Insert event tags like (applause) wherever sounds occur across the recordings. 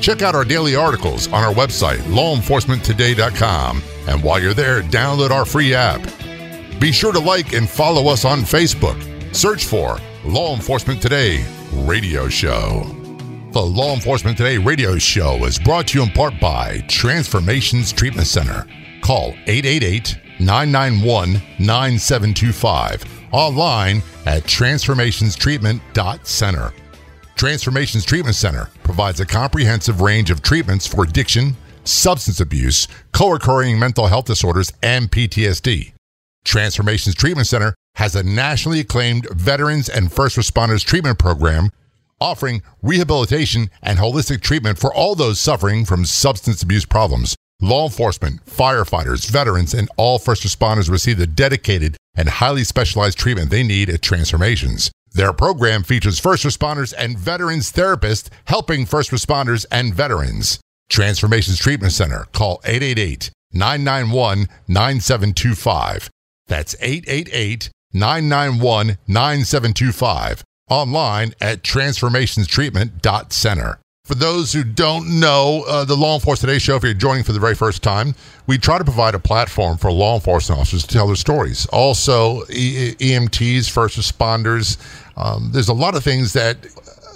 Check out our daily articles on our website, lawenforcementtoday.com. And while you're there, download our free app. Be sure to like and follow us on Facebook. Search for Law Enforcement Today Radio Show. The Law Enforcement Today Radio Show is brought to you in part by Transformations Treatment Center. Call 888 991 9725. Online at transformationstreatment.center. Transformations Treatment Center provides a comprehensive range of treatments for addiction, substance abuse, co occurring mental health disorders, and PTSD. Transformations Treatment Center has a nationally acclaimed veterans and first responders treatment program offering rehabilitation and holistic treatment for all those suffering from substance abuse problems. Law enforcement, firefighters, veterans, and all first responders receive the dedicated and highly specialized treatment they need at Transformations. Their program features first responders and veterans therapists helping first responders and veterans. Transformations Treatment Center. Call 888 991 9725. That's 888 991 9725. Online at transformationstreatment.center. For those who don't know uh, the Law Enforcement Today show, if you're joining for the very first time, we try to provide a platform for law enforcement officers to tell their stories. Also, e- EMTs, first responders. Um, there's a lot of things that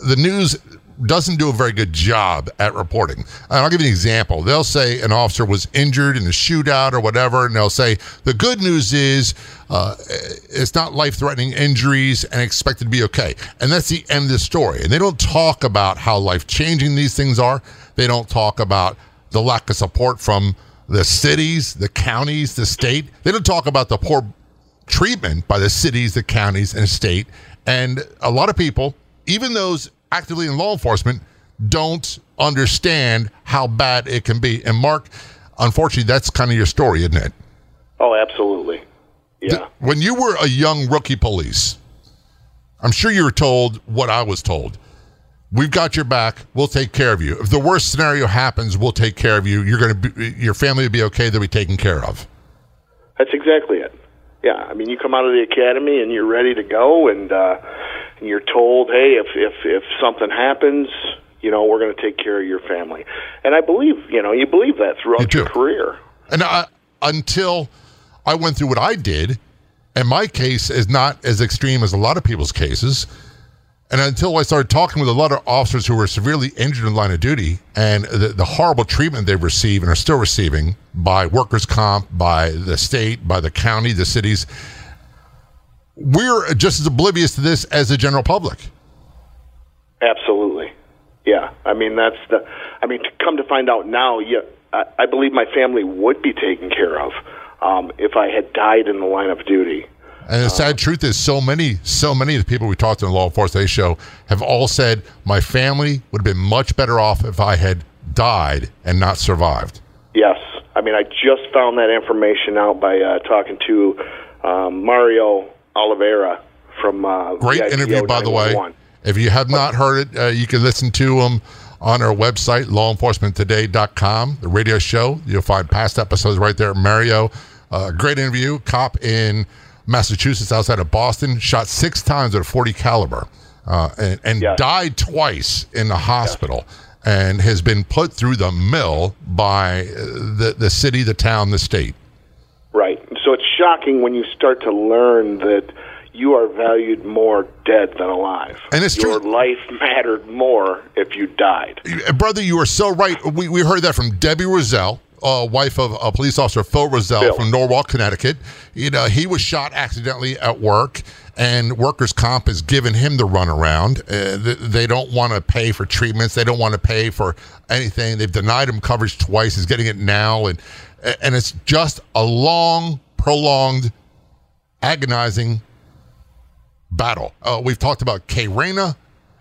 the news doesn't do a very good job at reporting. And I'll give you an example. They'll say an officer was injured in a shootout or whatever, and they'll say the good news is uh, it's not life threatening injuries and expected to be okay. And that's the end of the story. And they don't talk about how life changing these things are, they don't talk about the lack of support from the cities, the counties, the state. They don't talk about the poor treatment by the cities, the counties, and state. And a lot of people, even those actively in law enforcement don't understand how bad it can be. And Mark, unfortunately, that's kind of your story, isn't it? Oh, absolutely. Yeah. When you were a young rookie police, I'm sure you were told what I was told. We've got your back. We'll take care of you. If the worst scenario happens, we'll take care of you. You're going to be, your family will be okay. They'll be taken care of. That's exactly it. Yeah. I mean, you come out of the academy and you're ready to go, and uh, and you're told, hey, if if if something happens, you know, we're going to take care of your family. And I believe, you know, you believe that throughout your career. And I, until I went through what I did, and my case is not as extreme as a lot of people's cases. And until I started talking with a lot of officers who were severely injured in line of duty and the, the horrible treatment they've received and are still receiving by workers' comp, by the state, by the county, the cities, we're just as oblivious to this as the general public. Absolutely. Yeah. I mean, that's the, I mean, to come to find out now, yeah, I, I believe my family would be taken care of um, if I had died in the line of duty. And the sad truth is, so many, so many of the people we talked to in the Law Enforcement Today Show have all said my family would have been much better off if I had died and not survived. Yes, I mean I just found that information out by uh, talking to um, Mario Oliveira from uh, great VIPO interview by the way. If you have not heard it, uh, you can listen to him on our website, lawenforcementtoday.com, the radio show. You'll find past episodes right there. Mario, uh, great interview. Cop in Massachusetts, outside of Boston, shot six times at a 40 caliber, uh, and, and Yes. died twice in the hospital, and has been put through the mill by uh, the the city, the town, the state. Right. So it's shocking when you start to learn that you are valued more dead than alive. And it's Your true. life mattered more if you died. Brother, you are so right. We, we heard that from Debbie Roselle, uh, wife of uh, police officer Phil Phil. from Norwalk, Connecticut. You know, he was shot accidentally at work, and workers' comp has given him the runaround. Uh, th- they don't want to pay for treatments. They don't want to pay for anything. They've denied him coverage twice. He's getting it now, and and it's just a long, prolonged, agonizing battle. Uh, we've talked about Kay Reyna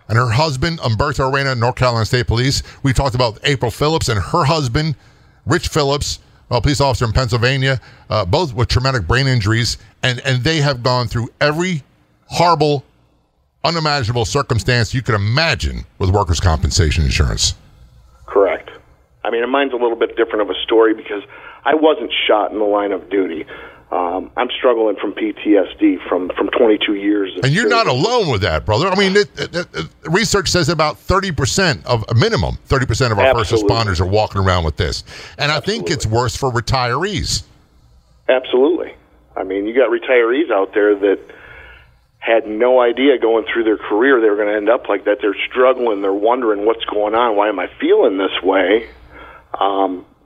and her husband, Umberto Reyna, North Carolina State Police. We talked about April Phillips and her husband, Rich Phillips, a police officer in Pennsylvania, uh, both with traumatic brain injuries, and and they have gone through every horrible, unimaginable circumstance you could imagine with workers' compensation insurance. Correct. I mean, mine's a little bit different of a story because I wasn't shot in the line of duty. Um, I'm struggling from PTSD from, from 22 years. And you're not alone with that, brother. I mean, it, it, it, research says about 30% of a minimum, 30% of our Absolutely. first responders are walking around with this. And I think it's worse for retirees. Absolutely. I mean, you got retirees out there that had no idea going through their career they were going to end up like that. They're struggling. They're wondering what's going on. Why am I feeling this way?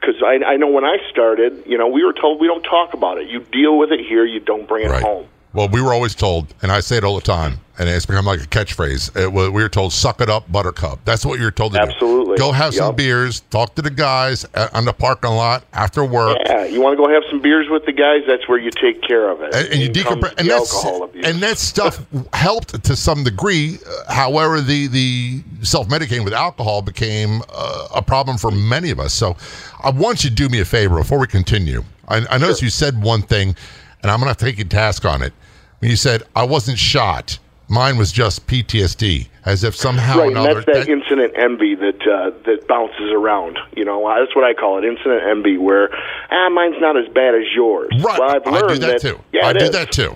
Because I, I know when I started, you know, we were told we don't talk about it. You deal with it here. You don't bring it Right. home. Well, we were always told, and I say it all the time, and it's become like a catchphrase. It, we were told, "Suck it up, Buttercup." That's what you're told to Absolutely. do. Absolutely. Go have some beers, talk to the guys at, on the parking lot after work, Yeah, you want to go have some beers with the guys? That's where you take care of it. and, and you decompress. And the that's alcohol abuse. and that stuff (laughs) helped to some degree. Uh, however, the the self medicating with alcohol became uh, a problem for many of us. So, I want you to do me a favor before we continue. I, I noticed you said one thing, and I'm going to take you to task on it. When you said I wasn't shot, mine was just PTSD, as if somehow Right, another. that's that, incident envy that uh, that bounces around. You know, Uh, that's what I call it, incident envy. Where ah, mine's not as bad as yours. Right. Well, I've I do learned that, too. Yeah, I do is. that too.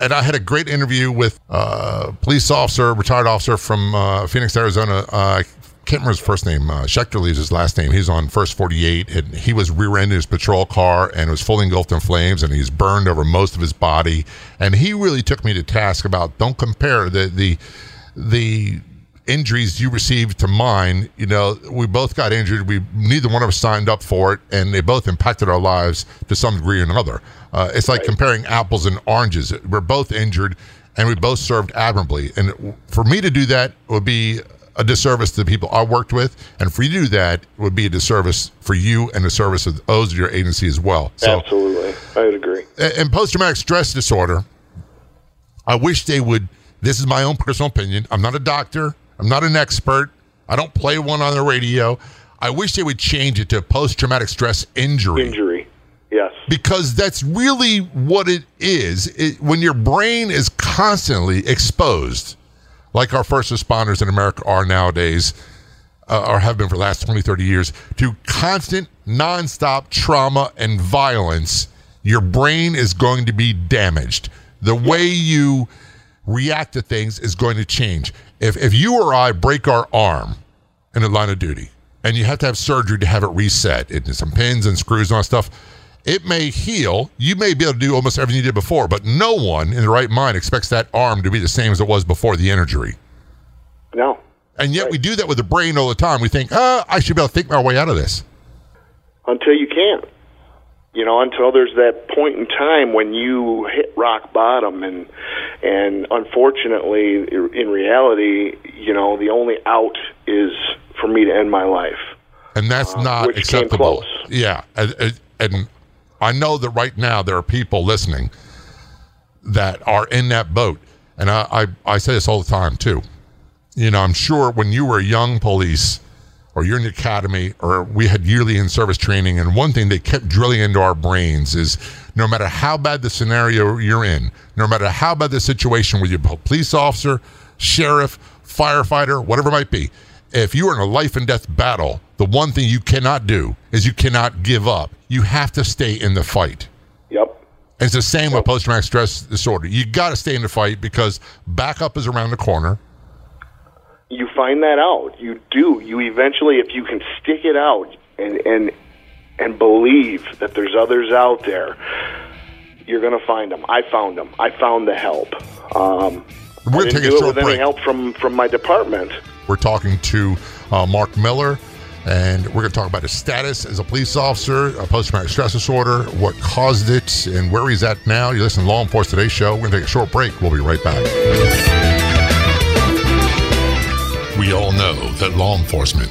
And I had a great interview with uh, a police officer, retired officer from uh, Phoenix, Arizona. Uh, I can't remember his first name. Uh, Schechter leaves his last name. He's on First 48, and he was rear-ended his patrol car and was fully engulfed in flames, and he's burned over most of his body. And he really took me to task about don't compare the the the injuries you received to mine, you know, we both got injured. We neither one of us signed up for it, and they both impacted our lives to some degree or another. Uh, it's like comparing apples and oranges. We're both injured, and we both served admirably. And for me to do that would be a disservice to the people I worked with, and for you to do that would be a disservice for you and a service of those of your agency as well. So, Absolutely, I would agree. and post traumatic stress disorder, I wish they would. This is my own personal opinion. I'm not a doctor. I'm not an expert. I don't play one on the radio. I wish they would change it to post traumatic stress injury Injury, yes. because that's really what it is. It, when your brain is constantly exposed, like our first responders in America are nowadays, uh, or have been for the last 20, 30 years, to constant, nonstop trauma and violence, your brain is going to be damaged. The way you react to things is going to change. If, if you or I break our arm in the line of duty and you have to have surgery to have it reset, it some pins and screws and all that stuff, it may heal. You may be able to do almost everything you did before, but no one in the right mind expects that arm to be the same as it was before the injury. No, And yet we do that with the brain all the time. We think, ah, I should be able to think my way out of this. until you can't. You know, until there's that point in time when you hit rock bottom, and and unfortunately, in reality, you know, the only out is for me to end my life. And that's not Uh, which acceptable. Yeah. And- and I know that right now there are people listening that are in that boat. And I, I, I say this all the time too. You know, I'm sure when you were a young police or you're in the academy or we had yearly in service training, and one thing they kept drilling into our brains is no matter how bad the scenario you're in, no matter how bad the situation with your police officer, sheriff, firefighter, whatever it might be, if you are in a life and death battle, the one thing you cannot do is you cannot give up. You have to stay in the fight. Yep. And it's the same with post traumatic stress disorder. You got to stay in the fight because backup is around the corner. you find that out. You do. You eventually, if you can stick it out and and and believe that there's others out there, you're going to find them. I found them. I found the help. Um, We're I didn't do it short with any help from from my department. We're talking to uh, Mark Miller, and we're going to talk about his status as a police officer, a post traumatic stress disorder, what caused it, and where he's at now. You listen to Law Enforcement Today show. We're going to take a short break. We'll be right back. We all know that law enforcement,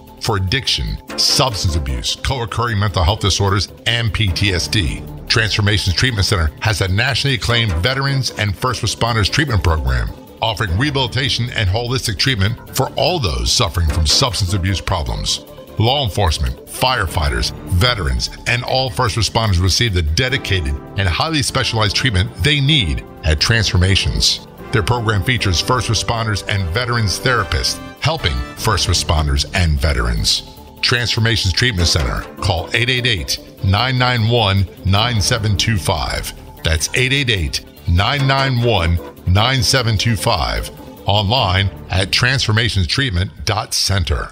for addiction, substance abuse, co occurring mental health disorders, and PTSD. Transformations Treatment Center has a nationally acclaimed veterans and first responders treatment program, offering rehabilitation and holistic treatment for all those suffering from substance abuse problems. Law enforcement, firefighters, veterans, and all first responders receive the dedicated and highly specialized treatment they need at Transformations. Their program features first responders and veterans therapists helping first responders and veterans. Transformations Treatment Center. Call 888 991 9725. That's 888 991 9725. Online at transformationstreatment.center.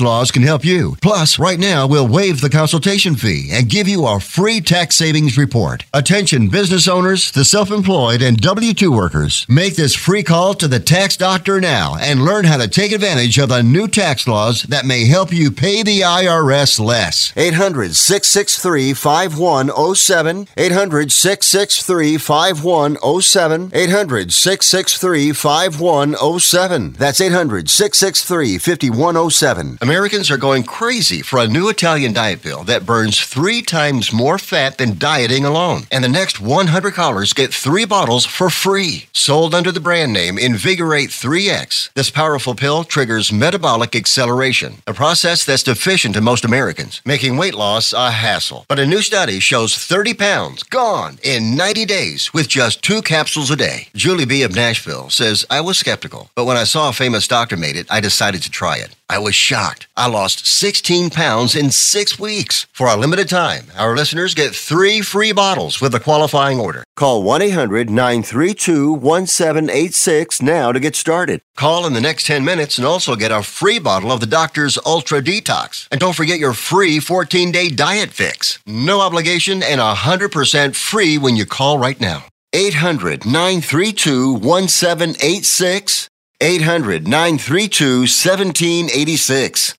laws can help you. Plus, right now, we'll waive the consultation fee and give you our free tax savings report. Attention business owners, the self employed, and W 2 workers. Make this free call to the tax doctor now and learn how to take advantage of the new tax laws that may help you pay the IRS less. 800 663 5107. 800 663 5107. 800 663 5107. That's 800 663 5107. Americans are going crazy for a new Italian diet pill that burns three times more fat than dieting alone. And the next 100 callers get three bottles for free. Sold under the brand name Invigorate 3X, this powerful pill triggers metabolic acceleration, a process that's deficient in most Americans, making weight loss a hassle. But a new study shows 30 pounds gone in 90 days with just two capsules a day. Julie B. of Nashville says, I was skeptical, but when I saw a famous doctor made it, I decided to try it. I was shocked. I lost 16 pounds in six weeks. For a limited time, our listeners get three free bottles with a qualifying order. Call 1 800 932 1786 now to get started. Call in the next 10 minutes and also get a free bottle of the doctor's Ultra Detox. And don't forget your free 14 day diet fix. No obligation and 100% free when you call right now. 800 932 1786. 800 932 1786.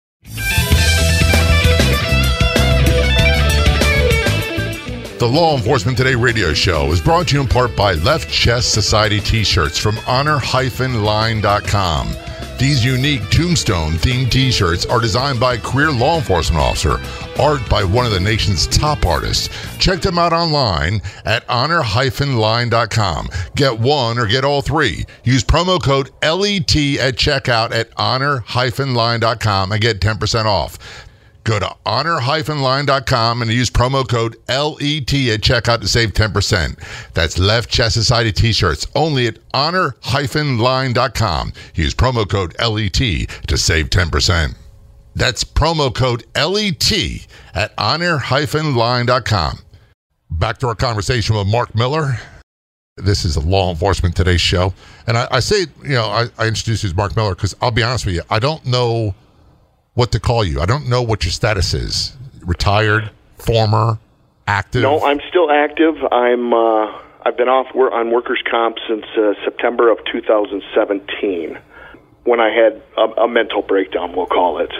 The Law Enforcement Today radio show is brought to you in part by Left Chest Society t shirts from honor-line.com. These unique tombstone themed t shirts are designed by a career law enforcement officer, art by one of the nation's top artists. Check them out online at honor-line.com. Get one or get all three. Use promo code LET at checkout at honor-line.com and get 10% off. Go to honor-line.com and use promo code LET at checkout to save 10%. That's Left Chest Society t-shirts only at honor-line.com. Use promo code LET to save 10%. That's promo code LET at honor-line.com. Back to our conversation with Mark Miller. This is a Law Enforcement Today show. And I, I say, you know, I, I introduce you as Mark Miller because I'll be honest with you, I don't know what to call you. I don't know what your status is. Retired, former, active. No, I'm still active. I'm. Uh, I've been off work on workers' comp since uh, September of 2017, when I had a, a mental breakdown. We'll call it.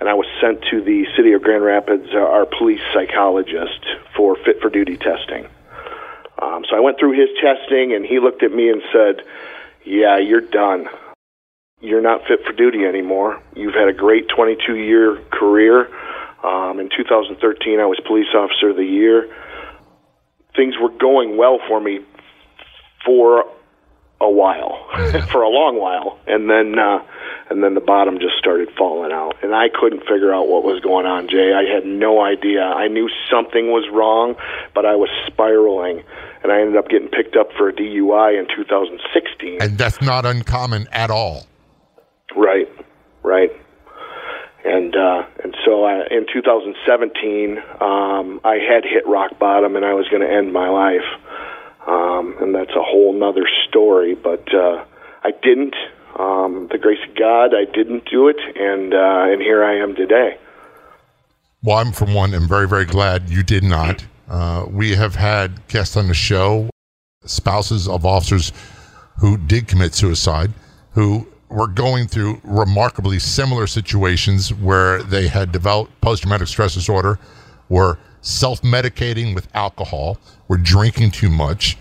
And I was sent to the city of Grand Rapids, uh, our police psychologist, for fit for duty testing. Um, so I went through his testing, and he looked at me and said, "Yeah, you're done." You're not fit for duty anymore. You've had a great 22 year career. Um, in 2013, I was police officer of the year. Things were going well for me for a while, (laughs) for a long while, and then uh, and then the bottom just started falling out, and I couldn't figure out what was going on. Jay, I had no idea. I knew something was wrong, but I was spiraling, and I ended up getting picked up for a DUI in 2016. And that's not uncommon at all. Right, right. And uh, and so I, in 2017, um, I had hit rock bottom, and I was going to end my life. Um, and that's a whole nother story. But uh, I didn't. Um, the grace of God, I didn't do it, and uh, and here I am today. Well, I'm from one, am very very glad you did not. Uh, we have had guests on the show, spouses of officers who did commit suicide, who were going through remarkably similar situations where they had developed post traumatic stress disorder, were self medicating with alcohol, were drinking too much,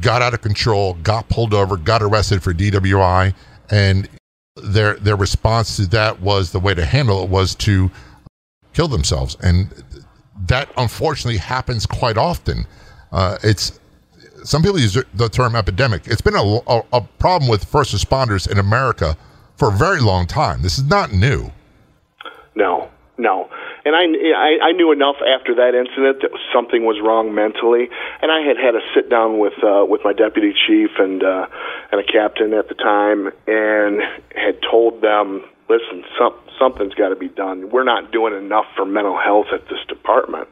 got out of control, got pulled over, got arrested for DWI, and their their response to that was the way to handle it was to kill themselves, and that unfortunately happens quite often. Uh, it's some people use the term epidemic. It's been a, a, a, problem with first responders in America for a very long time. This is not new. No, no. And I, I, I knew enough after that incident that something was wrong mentally, and I had had a sit down with uh, with my deputy chief and uh, and a captain at the time, and had told them, listen, some, something's got to be done. We're not doing enough for mental health at this department.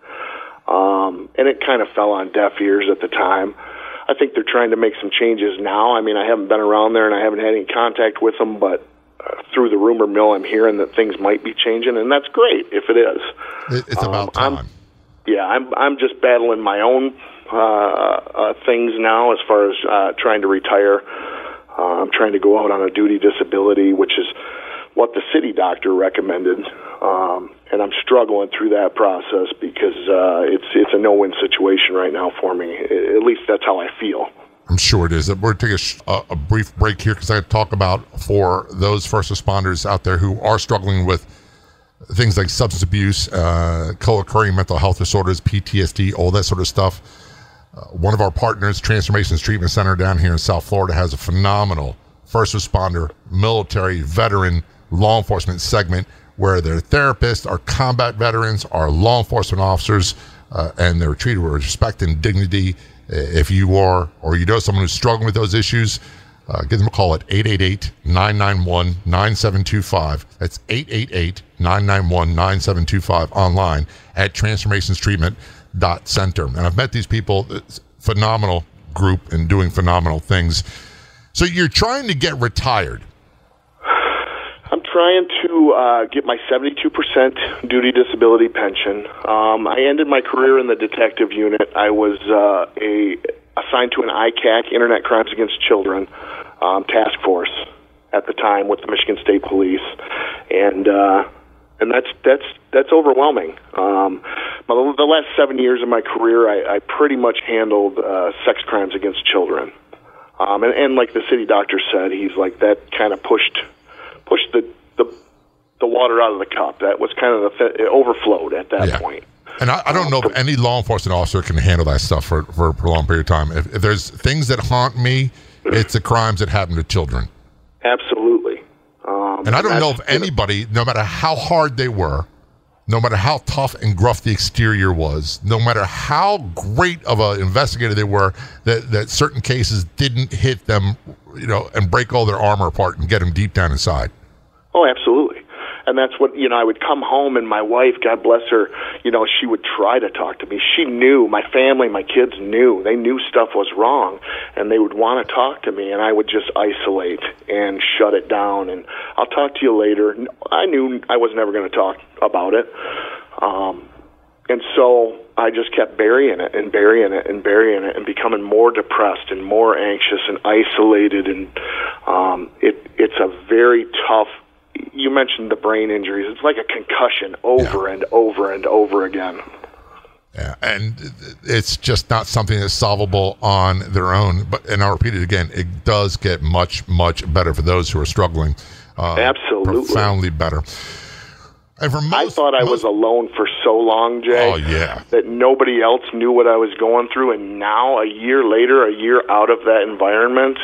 Um, and it kind of fell on deaf ears at the time. I think they're trying to make some changes now. I mean, I haven't been around there and I haven't had any contact with them, but uh, through the rumor mill, I'm hearing that things might be changing, and that's great if it is. It's about um, time. I'm, yeah, I'm I'm just battling my own uh, uh, things now as far as uh, trying to retire. Uh, I'm trying to go out on a duty disability, which is what the city doctor recommended, um, and I'm struggling through that process because uh, it's it's a no-win situation right now for me. At least that's how I feel. I'm sure it is. We're going to take a, a brief break here because I talk about for those first responders out there who are struggling with things like substance abuse, uh, co-occurring mental health disorders, PTSD, all that sort of stuff. Uh, one of our partners, Transformations Treatment Center down here in South Florida, has a phenomenal first responder, military, veteran law enforcement segment where their therapists are combat veterans, are law enforcement officers, uh, and they're treated with respect and dignity. If you are, or you know someone who's struggling with those issues, uh, give them a call at 888 991 9725. That's 888 991 9725 online at transformationstreatment.center. And I've met these people, phenomenal group and doing phenomenal things. So you're trying to get retired trying to uh, get my 72% duty disability pension. Um, I ended my career in the detective unit. I was uh, a assigned to an ICAC, Internet Crimes Against Children, um, task force at the time with the Michigan State Police, and uh, and that's that's that's overwhelming. Um, the last seven years of my career, I, I pretty much handled uh, sex crimes against children. Um, and, and like the city doctor said, he's like that kind of pushed pushed the the water out of the cup. That was kind of the it overflowed at that yeah. point. And I, I don't know if any law enforcement officer can handle that stuff for, for a prolonged period of time. If, if there's things that haunt me, it's the crimes that happen to children. Absolutely. Um, and I don't know if anybody, no matter how hard they were, no matter how tough and gruff the exterior was, no matter how great of an investigator they were, that, that certain cases didn't hit them, you know, and break all their armor apart and get them deep down inside. Oh, absolutely. And that's what, you know, I would come home and my wife, God bless her, you know, she would try to talk to me. She knew, my family, my kids knew. They knew stuff was wrong and they would want to talk to me and I would just isolate and shut it down and I'll talk to you later. I knew I was never going to talk about it. Um, and so I just kept burying it and burying it and burying it and becoming more depressed and more anxious and isolated and um, it it's a very tough you mentioned the brain injuries. It's like a concussion over yeah. and over and over again. Yeah, and it's just not something that's solvable on their own. But and I'll repeat it again: it does get much, much better for those who are struggling. Uh, Absolutely, profoundly better. Most, I thought I most, was alone for so long, Jay. Oh yeah. That nobody else knew what I was going through, and now a year later, a year out of that environment,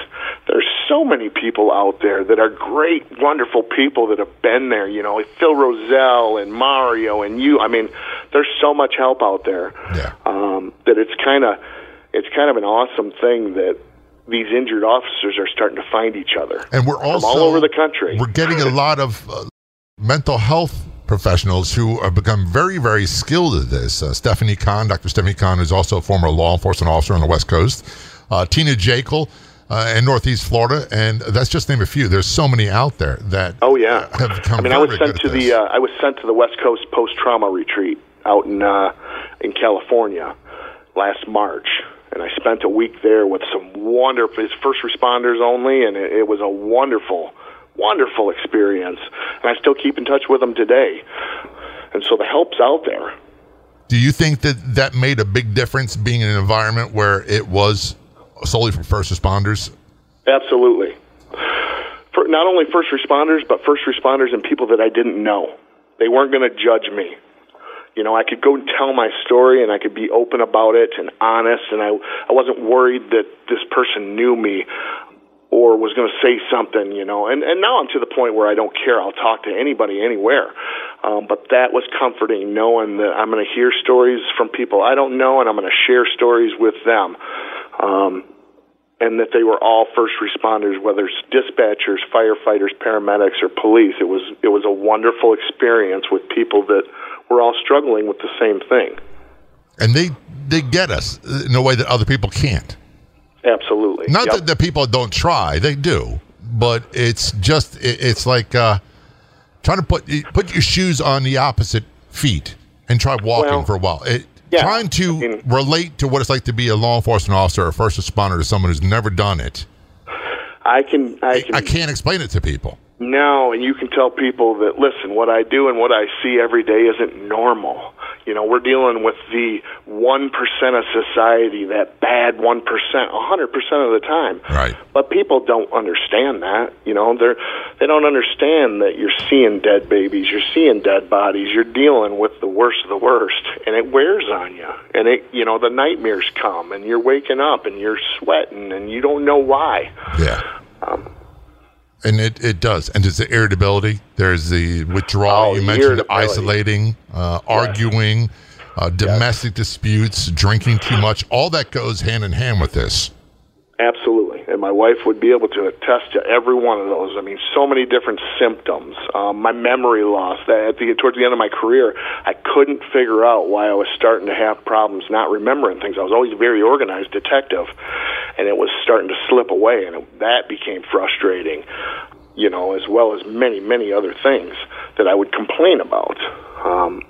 there's so many people out there that are great, wonderful people that have been there. You know, Phil Rosell and Mario and you. I mean, there's so much help out there. Yeah. Um, that it's kind of, it's kind of an awesome thing that these injured officers are starting to find each other. And we're also all over the country. We're getting a (laughs) lot of uh, mental health professionals who have become very, very skilled at this. Uh, Stephanie Kahn, Dr. Stephanie Kahn, who's also a former law enforcement officer on the West Coast. Uh, Tina Jaeckle uh, in Northeast Florida, and that's just name a few. There's so many out there that oh yeah have come. I mean, I was sent to the uh, I was sent to the West Coast post trauma retreat out in uh, in California last March, and I spent a week there with some wonderful it's first responders only, and it, it was a wonderful, wonderful experience. And I still keep in touch with them today, and so the help's out there. Do you think that that made a big difference being in an environment where it was solely for first responders? Absolutely. For not only first responders, but first responders and people that I didn't know. They weren't going to judge me. You know, I could go and tell my story and I could be open about it and honest, and I, I wasn't worried that this person knew me or was going to say something, you know. And and now I'm to the point where I don't care. I'll talk to anybody anywhere. Um, but that was comforting, knowing that I'm going to hear stories from people I don't know, and I'm going to share stories with them um, and that they were all first responders, whether it's dispatchers, firefighters, paramedics, or police. It was it was a wonderful experience with people that were all struggling with the same thing. And they they get us in a way that other people can't. Absolutely. Not yep. that the people don't try; they do, but it's just it, it's like uh, trying to put put your shoes on the opposite feet and try walking well, for a while. It, yeah. trying to I mean, relate to what it's like to be a law enforcement officer or a first responder to someone who's never done it. I can, I can. I can't explain it to people. No, and you can tell people that listen, what I do and what I see every day isn't normal. You know, we're dealing with the one percent of society, that bad one percent, a hundred percent of the time. Right. But people don't understand that. You know, they're they don't understand that you're seeing dead babies, you're seeing dead bodies, you're dealing with the worst of the worst, and it wears on you. And it, you know, the nightmares come, and you're waking up, and you're sweating, and you don't know why. Yeah. Um, and it, it does. And there's the irritability. There's the withdrawal. Oh, you mentioned isolating, uh, arguing, uh, domestic disputes, drinking too much. All that goes hand in hand with this. Absolutely. And my wife would be able to attest to every one of those. I mean, so many different symptoms. Um, my memory loss. That at the, towards the end of my career, I couldn't figure out why I was starting to have problems not remembering things. I was always a very organized detective, and it was starting to slip away, and it, that became frustrating. You know, as well as many, many other things that I would complain about. Um,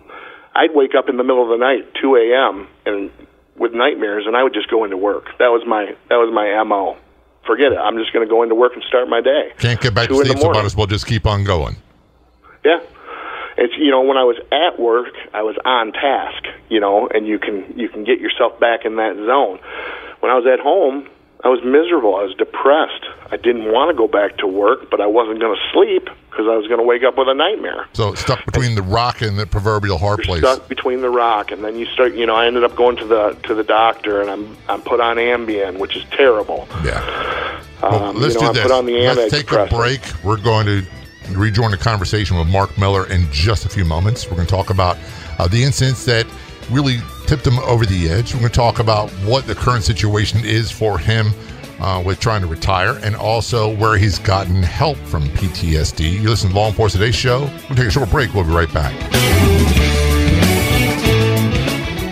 I'd wake up in the middle of the night, 2 a.m., and with nightmares, and I would just go into work. That was my that was my mo. Forget it. I'm just going to go into work and start my day. Can't get back to sleep, so might as well just keep on going. Yeah, it's you know when I was at work, I was on task. You know, and you can you can get yourself back in that zone. When I was at home, I was miserable. I was depressed. I didn't want to go back to work, but I wasn't going to sleep because I was going to wake up with a nightmare. So stuck between the rock and the proverbial hard place. Stuck between the rock, and then you start. You know, I ended up going to the to the doctor, and I'm I'm put on Ambien, which is terrible. Yeah. Well, Um, let's you know, do I'm this. put on the let's take a break. We're going to rejoin the conversation with Mark Miller in just a few moments. We're going to talk about uh, the incidents that really tipped him over the edge. We're going to talk about what the current situation is for him uh, with trying to retire and also where he's gotten help from PTSD. You listen to Law Enforcement Today show. We'll take a short break. We'll be right back.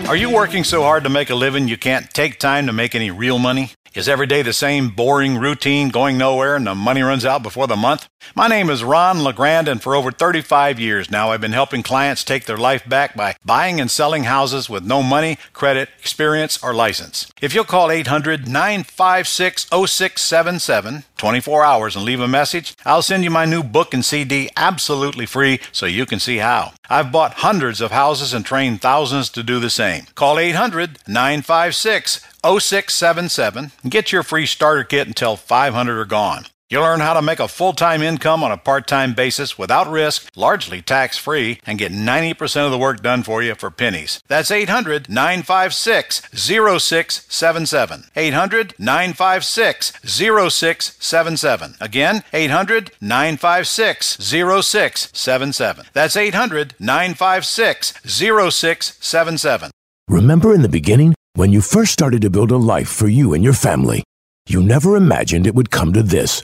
Are you working so hard to make a living you can't take time to make any real money? Is every day the same boring routine going nowhere and the money runs out before the month? My name is Ron LeGrand, and for over 35 years now, I've been helping clients take their life back by buying and selling houses with no money, credit, experience, or license. If you'll call 800 956 0677 24 hours and leave a message, I'll send you my new book and CD absolutely free so you can see how. I've bought hundreds of houses and trained thousands to do the same. Call 800 956 0677 and get your free starter kit until 500 are gone. You'll learn how to make a full time income on a part time basis without risk, largely tax free, and get 90% of the work done for you for pennies. That's 800 956 0677. 800 956 0677. Again, 800 956 0677. That's 800 956 0677. Remember in the beginning, when you first started to build a life for you and your family, you never imagined it would come to this.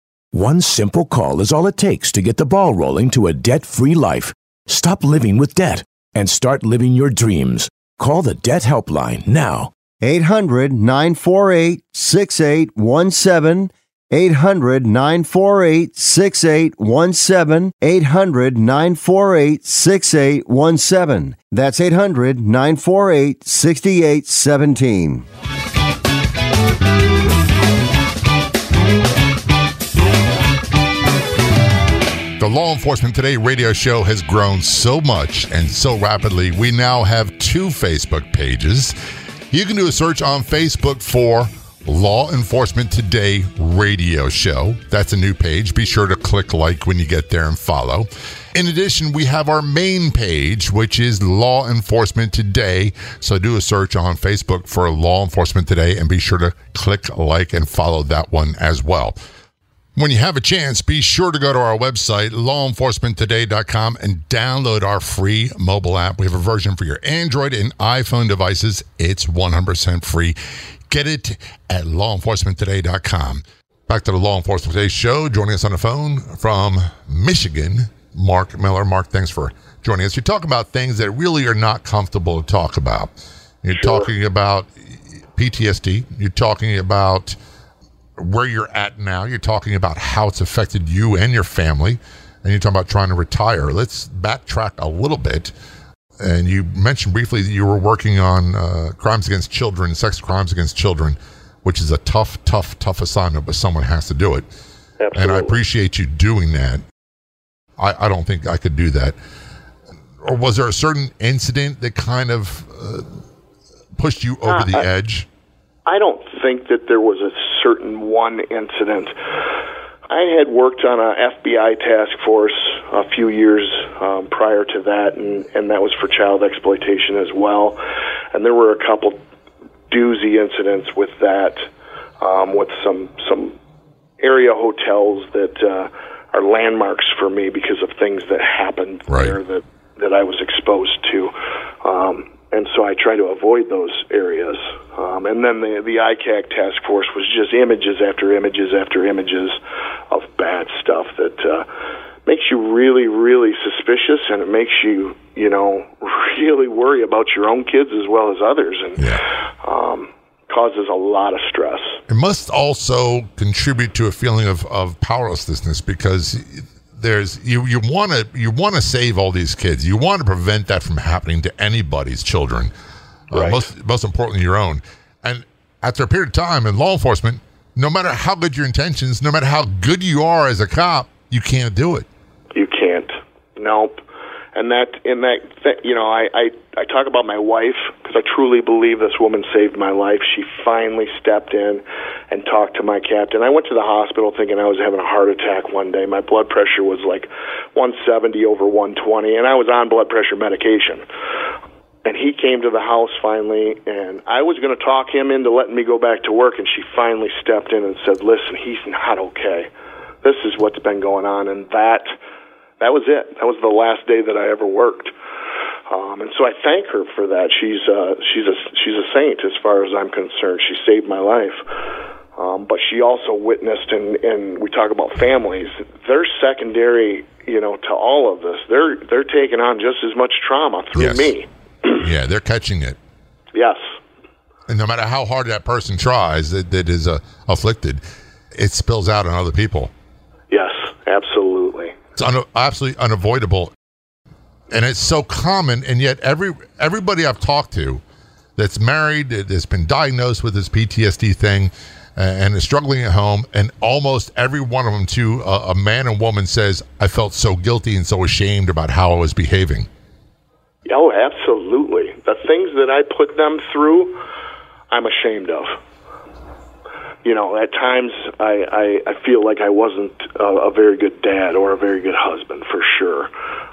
One simple call is all it takes to get the ball rolling to a debt free life. Stop living with debt and start living your dreams. Call the Debt Helpline now. 800 948 6817. 800 948 6817. 800 948 6817. That's 800 948 6817. The Law Enforcement Today radio show has grown so much and so rapidly. We now have two Facebook pages. You can do a search on Facebook for Law Enforcement Today radio show. That's a new page. Be sure to click like when you get there and follow. In addition, we have our main page, which is Law Enforcement Today. So do a search on Facebook for Law Enforcement Today and be sure to click like and follow that one as well. When you have a chance, be sure to go to our website, lawenforcementtoday.com, and download our free mobile app. We have a version for your Android and iPhone devices. It's 100% free. Get it at lawenforcementtoday.com. Back to the Law Enforcement Today show. Joining us on the phone from Michigan, Mark Miller. Mark, thanks for joining us. You're talking about things that really are not comfortable to talk about. You're Sure. talking about PTSD. You're talking about where you're at now. You're talking about how it's affected you and your family, and you're talking about trying to retire. Let's backtrack a little bit. And you mentioned briefly that you were working on uh, crimes against children, sex crimes against children, which is a tough, tough, tough assignment, but someone has to do it. Absolutely. And I appreciate you doing that. I, I don't think I could do that. Or was there a certain incident that kind of uh, pushed you over Uh, the I- edge? I don't think that there was a certain one incident. I had worked on a FBI task force a few years um, prior to that, and, and that was for child exploitation as well. And there were a couple doozy incidents with that, um, with some some area hotels that uh, are landmarks for me because of things that happened Right. there that that I was exposed to. Um, and so I try to avoid those areas. Um, and then the the ICAC task force was just images after images after images of bad stuff that uh, makes you really, really suspicious, and it makes you, you know, (laughs) really worry about your own kids as well as others, and Yeah. um, causes a lot of stress. It must also contribute to a feeling of, of powerlessness because there's you you want to you want to save all these kids. You want to prevent that from happening to anybody's children. Uh, most most importantly, your own. And after a period of time in law enforcement, no matter how good your intentions, no matter how good you are as a cop, you can't do it. You can't. Nope. And that, in that, th- you know, I, I, I talk about my wife because I truly believe this woman saved my life. She finally stepped in and talked to my captain. I went to the hospital thinking I was having a heart attack one day. My blood pressure was like 170 over 120, and I was on blood pressure medication. And he came to the house finally, and I was going to talk him into letting me go back to work, and she finally stepped in and said, "Listen, he's not okay. This is what's been going on." And that that was it. That was the last day that I ever worked. Um, and so I thank her for that. She's uh, she's a she's a saint as far as I'm concerned. She saved my life. Um, but she also witnessed, and, and we talk about families. They're secondary, you know, to all of this. They're they're taking on just as much trauma through Yes. me. (clears throat) Yeah, they're catching it. Yes, And no matter how hard that person tries that, that is uh, afflicted, it spills out on other people. yes, absolutely. It's un- absolutely unavoidable, and it's so common. And yet, every everybody I've talked to that's married, that- that's been diagnosed with this PTSD thing, and is struggling at home, and almost every one of them, to a, a man and woman, says, "I felt so guilty and so ashamed about how I was behaving." Oh, absolutely. The things that I put them through, I'm ashamed of. You know, at times I, I, I feel like I wasn't a, a very good dad or a very good husband for sure.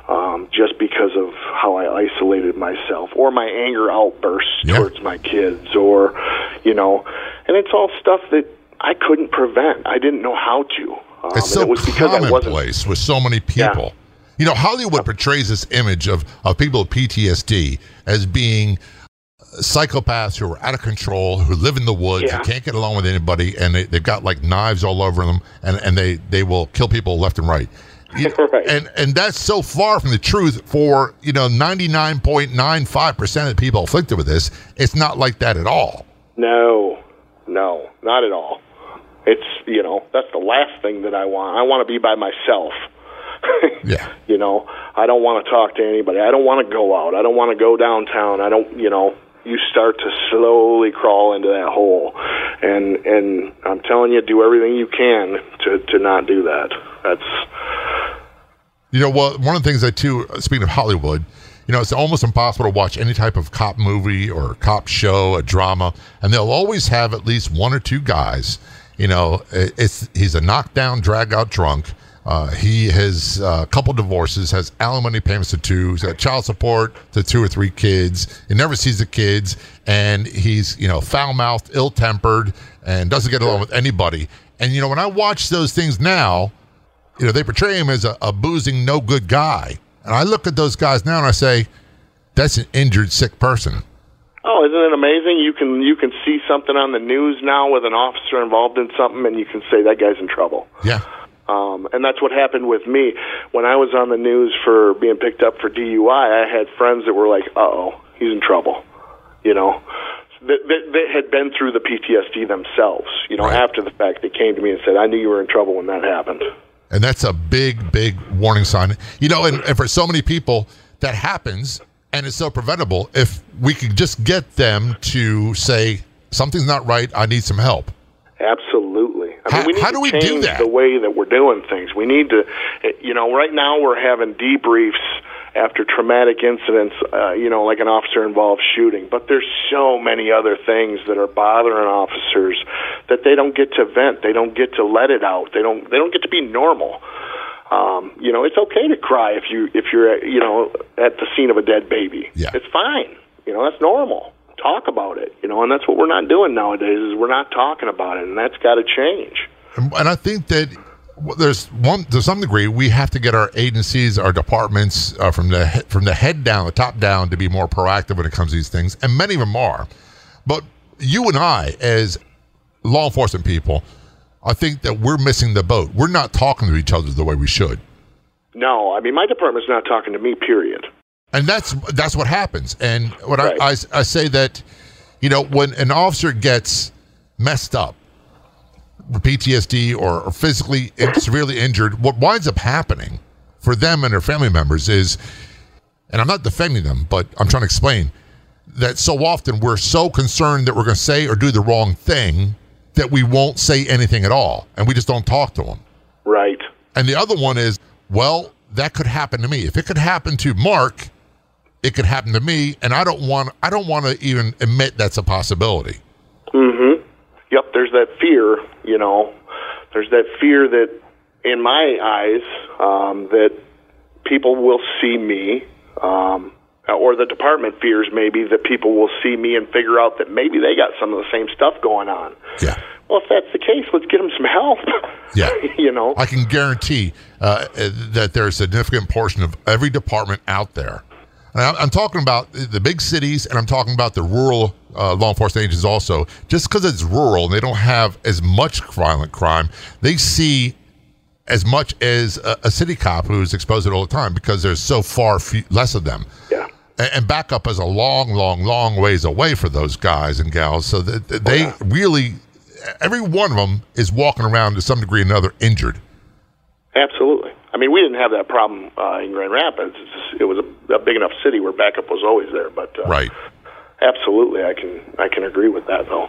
Um, just because of how I isolated myself or my anger outbursts Yeah. towards my kids or you know and it's all stuff that I couldn't prevent. I didn't know how to. Um, It's so it was because commonplace with so many people. You know, Hollywood portrays this image of, of people with PTSD as being psychopaths who are out of control, who live in the woods, Yeah. who can't get along with anybody, and they, they've got like knives all over them, and, and they, they will kill people left and right. You- (laughs) Right. And and that's so far from the truth for you know ninety nine point nine five percent of the people afflicted with this. It's not like that at all. No, no, not at all. It's you know that's the last thing that I want. I want to be by myself. (laughs) Yeah. You know, I don't want to talk to anybody. I don't want to go out. I don't want to go downtown. I don't. You know, you start to slowly crawl into that hole, and and I'm telling you, do everything you can to to not do that. That's You know, well, one of the things that too, speaking of Hollywood, you know, it's almost impossible to watch any type of cop movie or cop show, a drama, and they'll always have at least one or two guys. You know, it's he's a knockdown, drag out drunk. Uh, he has uh, a couple divorces, has alimony payments to two, he's got child support to two or three kids. He never sees the kids, and he's you know foul mouthed, ill tempered, and doesn't get along with anybody. And you know, when I watch those things now, you know, they portray him as a, a boozing, no good guy. And I look at those guys now and I say, that's an injured, sick person. Oh, isn't it amazing? You can you can see something on the news now with an officer involved in something, and you can say that guy's in trouble. Yeah. Um, and that's what happened with me when I was on the news for being picked up for DUI. I had friends that were like, "Uh oh, he's in trouble," you know. That, that, that had been through the PTSD themselves. You know, Right. after the fact, they came to me and said, "I knew you were in trouble when that happened." And that's a big, big warning sign. You know, and, and for so many people, that happens and it's so preventable. If we could just get them to say, something's not right, I need some help. Absolutely. I How- we need how to do we do change that? the way that we're doing things. We need to, eh, you know, right now we're having debriefs after traumatic incidents, uh, you know, like an officer-involved shooting. But there's so many other things that are bothering officers that they don't get to vent. They don't get to let it out. They don't. They don't get to be normal. Um, you know, it's okay to cry if you if you're you know at the scene of a dead baby. Yeah. It's fine. You know, that's normal. Talk about it. You know, and that's what we're not doing nowadays. Is we're not talking about it, and that's got to change. And, and I think that there's one to some degree we have to get our agencies, our departments uh, from the from the head down, the top down, to be more proactive when it comes to these things, and many of them are. But you and I, as law enforcement people, I think that we're missing the boat. We're not talking to each other the way we should, No, I mean my department's not talking to me. Period. And that's that's what happens. And what Right. I, I I say that, you know, when an officer gets messed up, PTSD or, or physically in- severely injured, what winds up happening for them and their family members is, and I'm not defending them, but I'm trying to explain that so often we're so concerned that we're going to say or do the wrong thing that we won't say anything at all, and we just don't talk to them. Right. And the other one is, well, that could happen to me. If it could happen to Mark, it could happen to me, and I don't want I don't want to even admit that's a possibility. Mm-hmm. Yep. There's that fear. You know, there's that fear that, in my eyes, um, that people will see me, um, or the department fears maybe that people will see me and figure out that maybe they got some of the same stuff going on. Yeah. Well, if that's the case, let's get them some help. Yeah. (laughs) you know. I can guarantee uh, uh, that there's a significant portion of every department out there. I'm, I'm talking about the big cities, and I'm talking about the rural uh, law enforcement agencies also. Just because it's rural and they don't have as much violent crime, they see as much as a, a city cop who's exposed to it all the time because there's so far few, less of them. yeah. And, and backup is a long, long, long ways away for those guys and gals. So that that they really, every one of them is walking around to some degree or another injured. Absolutely. I mean, we didn't have that problem uh, in Grand Rapids. It's just, it was a, a big enough city where backup was always there. But uh, Right. absolutely, I can I can agree with that though.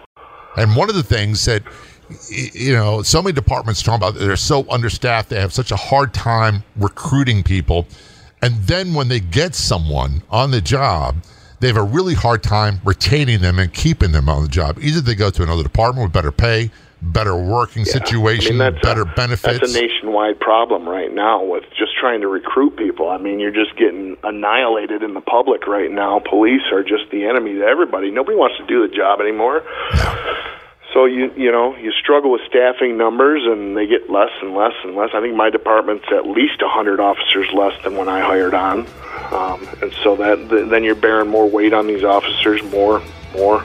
And one of the things that, you know, so many departments talk about, they're so understaffed, they have such a hard time recruiting people. And then when they get someone on the job, they have a really hard time retaining them and keeping them on the job. Either they go to another department with better pay, better working Yeah. situation, I mean, better a, benefits. That's a nationwide problem right now with just trying to recruit people. I mean, you're just getting annihilated in the public right now. Police are just the enemy to everybody. Nobody wants to do the job anymore. So you you know you struggle with staffing numbers, and they get less and less and less. I think my department's at least a hundred officers less than when I hired on, um, and so that then you're bearing more weight on these officers, more more.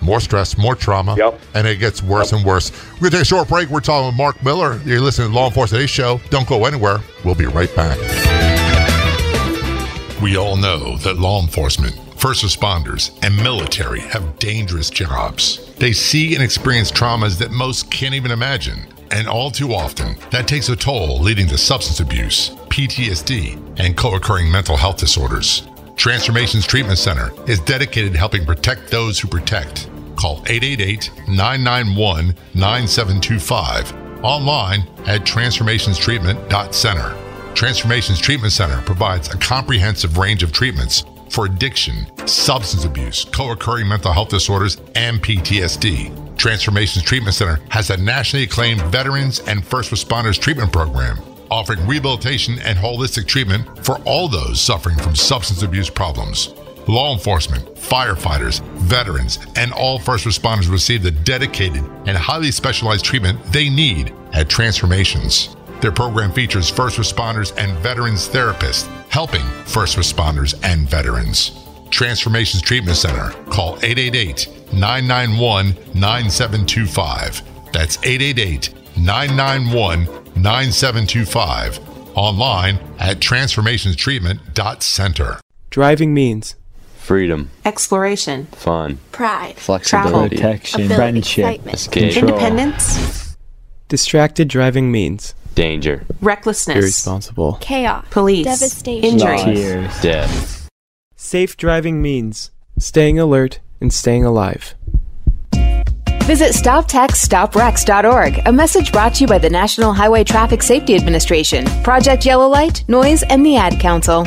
More stress, more trauma, Yep. and it gets worse and worse. We're going to take a short break. We're talking with Mark Miller. You're listening to Law Enforcement Today Show. Don't go anywhere. We'll be right back. We all know that law enforcement, first responders, and military have dangerous jobs. They see and experience traumas that most can't even imagine. And all too often, that takes a toll, leading to substance abuse, PTSD, and co occurring mental health disorders. Transformations Treatment Center is dedicated to helping protect those who protect. Call 888 991 9725 online at transformationstreatment.center. Transformations Treatment Center provides a comprehensive range of treatments for addiction, substance abuse, co occurring mental health disorders, and PTSD. Transformations Treatment Center has a nationally acclaimed veterans and first responders treatment program, offering rehabilitation and holistic treatment for all those suffering from substance abuse problems. Law enforcement, firefighters, veterans, and all first responders receive the dedicated and highly specialized treatment they need at Transformations. Their program features first responders and veterans therapists helping first responders and veterans. Transformations Treatment Center. Call 888 991 9725. That's 888 991 9725. Online at transformationstreatment.center. Driving means freedom, exploration, fun, pride, flexibility, protection, ability, friendship, excitement, escape, independence, distracted driving means danger, recklessness, irresponsible, chaos, police, devastation, injury, tears, death. Safe driving means staying alert and staying alive. Visit StopTextStopWrecks.org, a message brought to you by the National Highway Traffic Safety Administration, Project Yellow Light, Noise, and the Ad Council.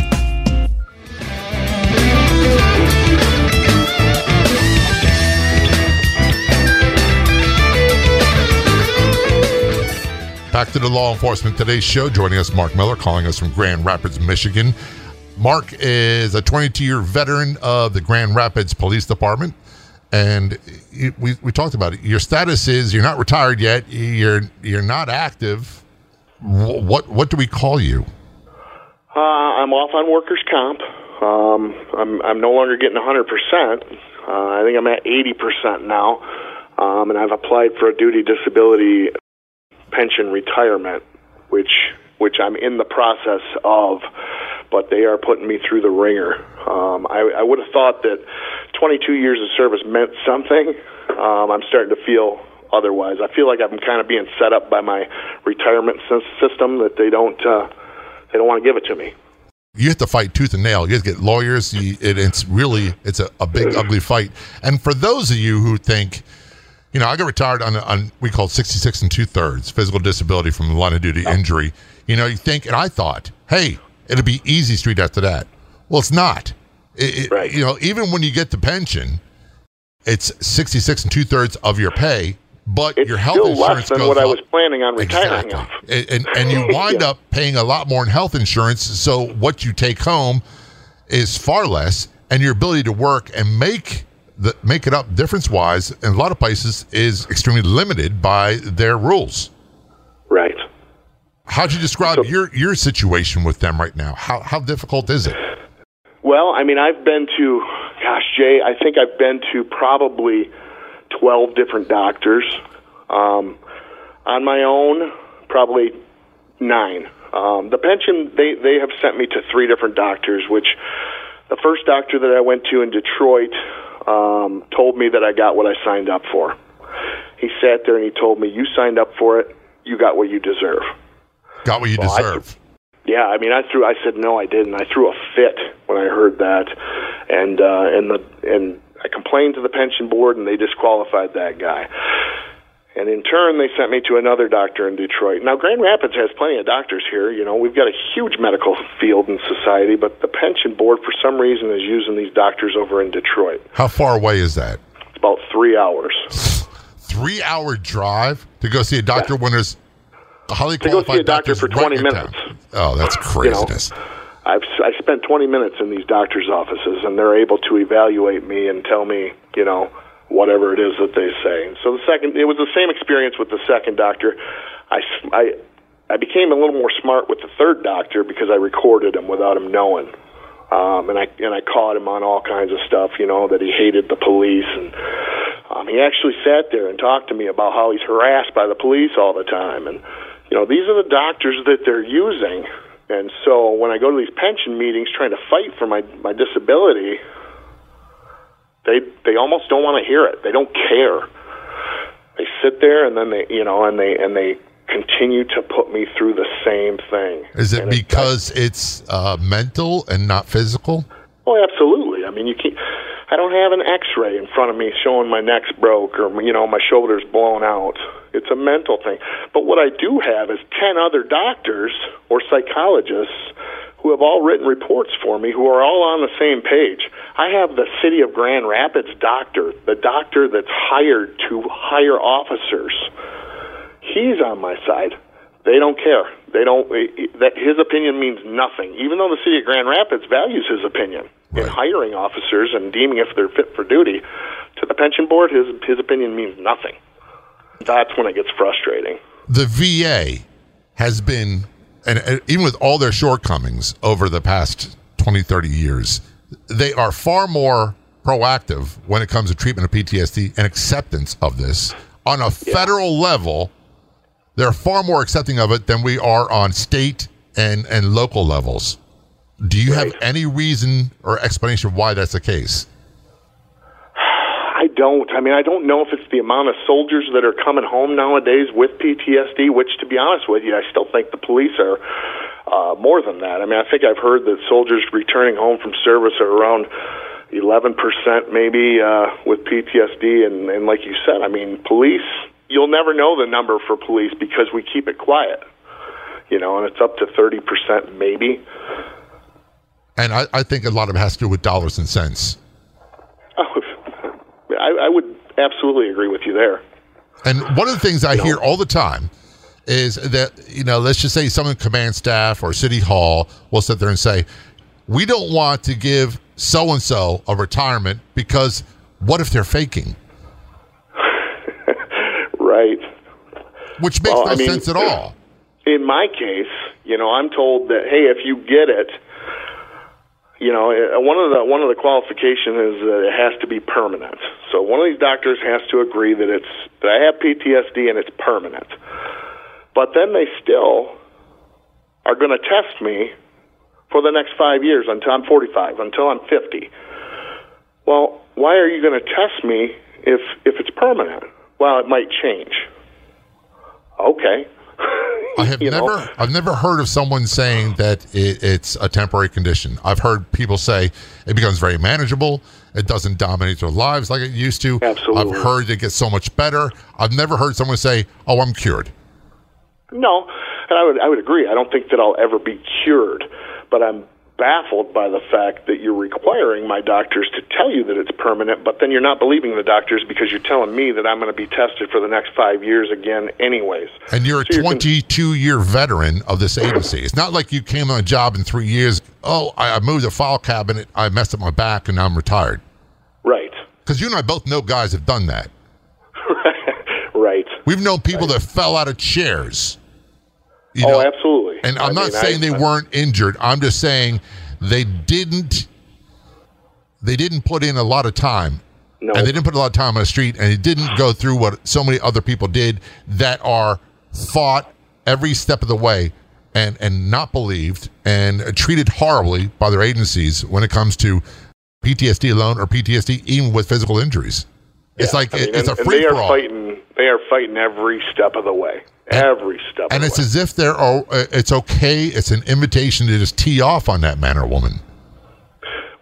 Back to the Law Enforcement Today's show. Joining us, Mark Miller, calling us from Grand Rapids, Michigan. Mark is a 22 year veteran of the Grand Rapids Police Department. And it- we, we talked about it. Your status is you're not retired yet, you're, you're not active. Wh- What, what do we call you? Uh, I'm off on workers' comp. Um, I'm I'm no longer getting 100 percent. Uh, I think I'm at 80 percent now, um, and I've applied for a duty disability pension retirement, which which I'm in the process of, but they are putting me through the wringer. Um, I, I would have thought that 22 years of service meant something. Um, I'm starting to feel otherwise. I feel like I'm kind of being set up by my retirement system that they don't uh, they don't want to give it to me. you have to fight tooth and nail. You have to get lawyers. You, it, it's really it's a, a big ugly fight. And for those of you who think, you know, I got retired on on we call sixty six and two thirds physical disability from line of duty injury. You know, you think, and I thought, hey, it'll be easy street after that. Well, it's not. It, it- Right. You know, even when you get the pension, it's sixty six and two thirds of your pay, but It's your health still insurance less than goes what I was planning on retiring Exactly. off. And, and, and you (laughs) wind up paying a lot more in health insurance. So what you take home is far less, and your ability to work and make the make it up difference wise in a lot of places is extremely limited by their rules. Right. How'd you describe So- your your situation with them right now? How how difficult is it? Well, I mean, I've been to, gosh, Jay, I think I've been to probably 12 different doctors. Um, on my own, probably nine. Um, the pension, they, they have sent me to three different doctors, which the first doctor that I went to in Detroit um, told me that I got what I signed up for. He sat there and he told me, You signed up for it, you got what you deserve. Got what you Well, deserve. Yeah, I mean, I threw. I said no, I didn't. I threw a fit when I heard that, and uh, and the and I complained to the pension board, and they disqualified that guy. And in turn, they sent me to another doctor in Detroit. Now, Grand Rapids has plenty of doctors here. You know, we've got a huge medical field in society, but the pension board, for some reason, is using these doctors over in Detroit. How far away is that? It's about three hours. Three hour drive to go see a doctor when there's highly To go see a doctor for 20 minutes. Oh, that's (laughs) craziness. I've I spent 20 minutes in these doctors' offices, and they're able to evaluate me and tell me, you know, whatever it is that they say. And so the second, it was the same experience with the second doctor. I, I, I became a little more smart with the third doctor because I recorded him without him knowing. Um, and I and I caught him on all kinds of stuff, you know, that he hated the police, and um, he actually sat there and talked to me about how he's harassed by the police all the time, and you know, these are the doctors that they're using, and so when I go to these pension meetings trying to fight for my my disability, they they almost don't want to hear it. They don't care. They sit there and then they you know and they and they continue to put me through the same thing. Is it And it's- because it's uh, mental and not physical? Oh, absolutely. I mean, you can't. I don't have an X-ray in front of me showing my neck's broke or you know my shoulder's blown out. It's a mental thing. But what I do have is ten other doctors or psychologists who have all written reports for me who are all on the same page. I have the city of Grand Rapids doctor, the doctor that's hired to hire officers. He's on my side. They don't care. They don't. Eh, eh, that his opinion means nothing, even though the city of Grand Rapids values his opinion in hiring officers and deeming if they're fit for duty. To the pension board, his his opinion means nothing. That's when it gets frustrating. the VA has been, and, and even with all their shortcomings over the past 20, 30 years, they are far more proactive when it comes to treatment of PTSD and acceptance of this. On a federal level, they're far more accepting of it than we are on state and, and local levels. Do you have any reason or explanation why that's the case? I don't. I mean, I don't know if it's the amount of soldiers that are coming home nowadays with PTSD, which, to be honest with you, I still think the police are uh, more than that. I mean, I think I've heard that soldiers returning home from service are around 11% maybe uh, with PTSD. And, and like you said, I mean, police, you'll never know the number for police because we keep it quiet. You know, and it's up to 30% maybe. And I, I think a lot of it has to do with dollars and cents. Oh, I, I would absolutely agree with you there. And one of the things I hear all the time is that, you know, let's just say some of the command staff or city hall will sit there and say, we don't want to give so and so a retirement because what if they're faking? (laughs) Right. Which makes Well, no I mean- sense at all. in my case, you know, I'm told that hey, if you get it, you know, uh, one of the one of the qualifications is that it has to be permanent. So one of these doctors has to agree that it's that I have PTSD and it's permanent. But then they still are going to test me for the next five years until I'm 45, until I'm 50. Well, why are you going to test me if if it's permanent? Well, it might change. Okay. I (laughs) have You know? never, I've never heard of someone saying that it, it's a temporary condition. I've heard people say it becomes very manageable. It doesn't dominate their lives like it used to. Absolutely. I've heard it gets so much better. I've never heard someone say, "Oh, I'm cured." No, and I would I would agree. I don't think that I'll ever be cured, but I'm baffled by the fact that you're requiring my doctors to tell you that it's permanent, but then you're not believing the doctors because you're telling me that I'm going to be tested for the next five years again, anyways. And you're a So you're con- 22 year veteran of this (clears throat) agency. It's not like you came on a job in three years. Oh, I moved a file cabinet, I messed up my back, and now I'm retired. Right, Because you and I both know guys have done that. (laughs) right. We've known people that fell out of chairs. You oh, know, absolutely. (laughs) And I'm I not mean, saying I- they weren't injured. I'm just saying they didn't. They didn't put in a lot of time, No. and they didn't put a lot of time on the street, and it didn't go through what so many other people did that are fought every step of the way and and not believed and treated horribly by their agencies when it comes to PTSD alone or PTSD even with physical injuries. It's like I mean, it- it's and, a free they for are all. fighting. They are fighting every step of the way. Every step. And of it's way. as if they're oh, uh, it's okay. It's an invitation to just tee off on that man or woman.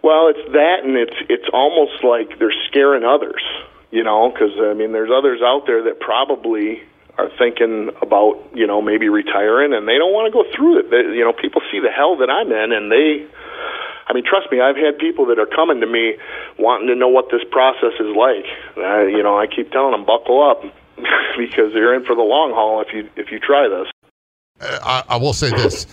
Well, it's that, and it's it's almost like they're scaring others, you know, because I mean, there's others out there that probably are thinking about, you know, maybe retiring, and they don't want to go through it. They, you know, people see the hell that I'm in, and they, I mean, trust me, I've had people that are coming to me wanting to know what this process is like. Uh, you know, I keep telling them, buckle up, (laughs) because you're in for the long haul if you if you try this. Uh, I, I will say this: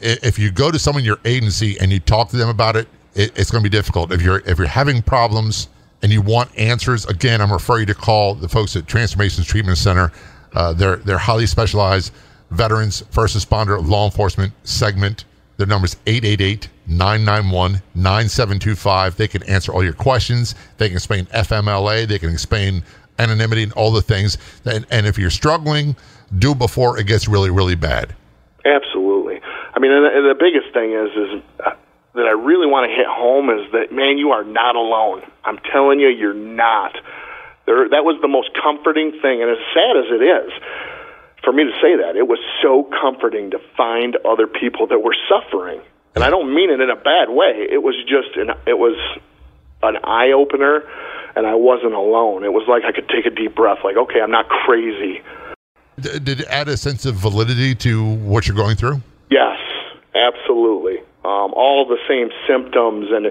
if you go to someone in your agency and you talk to them about it, it it's going to be difficult. If you're if you're having problems and you want answers, again, I'm referring you to call the folks at Transformations Treatment Center. Uh, they're they're highly specialized veterans, first responder, law enforcement segment. Their number is 888 991 9725. They can answer all your questions. They can explain FMLA. They can explain anonymity and all the things. And, and if you're struggling, do before it gets really, really bad. Absolutely. I mean, and the biggest thing is is uh, that I really want to hit home is that man, you are not alone. I'm telling you, you're not. There, that was the most comforting thing, and as sad as it is for me to say that, it was so comforting to find other people that were suffering. And I don't mean it in a bad way. It was just an it was an eye opener, and I wasn't alone. It was like I could take a deep breath. Like, okay, I'm not crazy. D- did it add a sense of validity to what you're going through? Yes, absolutely. Um, all the same symptoms, and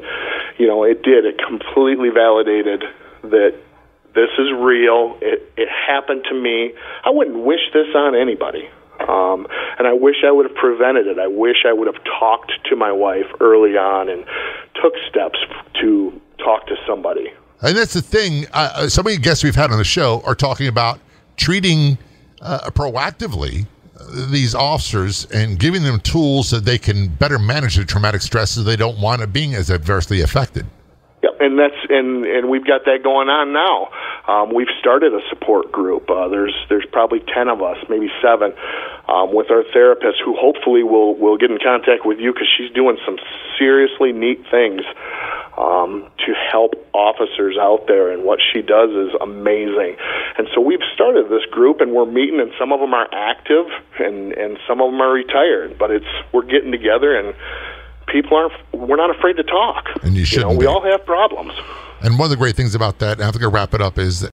you know, it did. It completely validated that this is real. It it happened to me. I wouldn't wish this on anybody. Um, and I wish I would have prevented it. I wish I would have talked to my wife early on and took steps to talk to somebody. And that's the thing. Uh, some of the guests we've had on the show are talking about treating uh, proactively uh, these officers and giving them tools so they can better manage the traumatic stress stresses they don't want it being as adversely affected. Yep, and that's and and we've got that going on now. Um, we've started a support group. Uh, there's there's probably ten of us, maybe seven, um, with our therapist who hopefully will will get in contact with you because she's doing some seriously neat things um, to help officers out there. And what she does is amazing. And so we've started this group, and we're meeting, and some of them are active, and and some of them are retired. But it's we're getting together and. People aren't. We're not afraid to talk. And you know, shouldn't we all have problems. And one of the great things about that, and I think I'll wrap it up, is that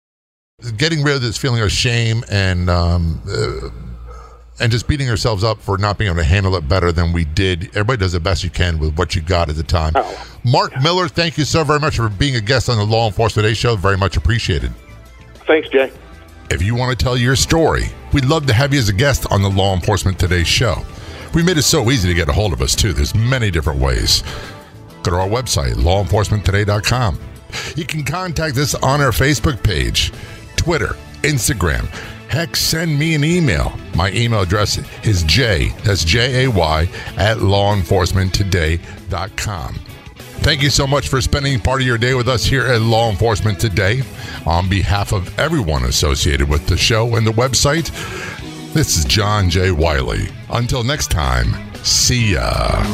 getting rid of this feeling of shame and um, uh, and just beating ourselves up for not being able to handle it better than we did. Everybody does the best you can with what you got at the time. Oh. Mark Miller, thank you so very much for being a guest on the Law Enforcement Today show. Very much appreciated. Thanks, Jay. If you want to tell your story, we'd love to have you as a guest on the Law Enforcement Today show. We made it so easy to get a hold of us, too. There's many different ways. Go to our website, lawenforcementtoday.com. You can contact us on our Facebook page, Twitter, Instagram. Heck, send me an email. My email address is J, that's J A Y, at lawenforcementtoday.com. Thank you so much for spending part of your day with us here at Law Enforcement Today. On behalf of everyone associated with the show and the website, this is John J. Wiley. Until next time, see ya.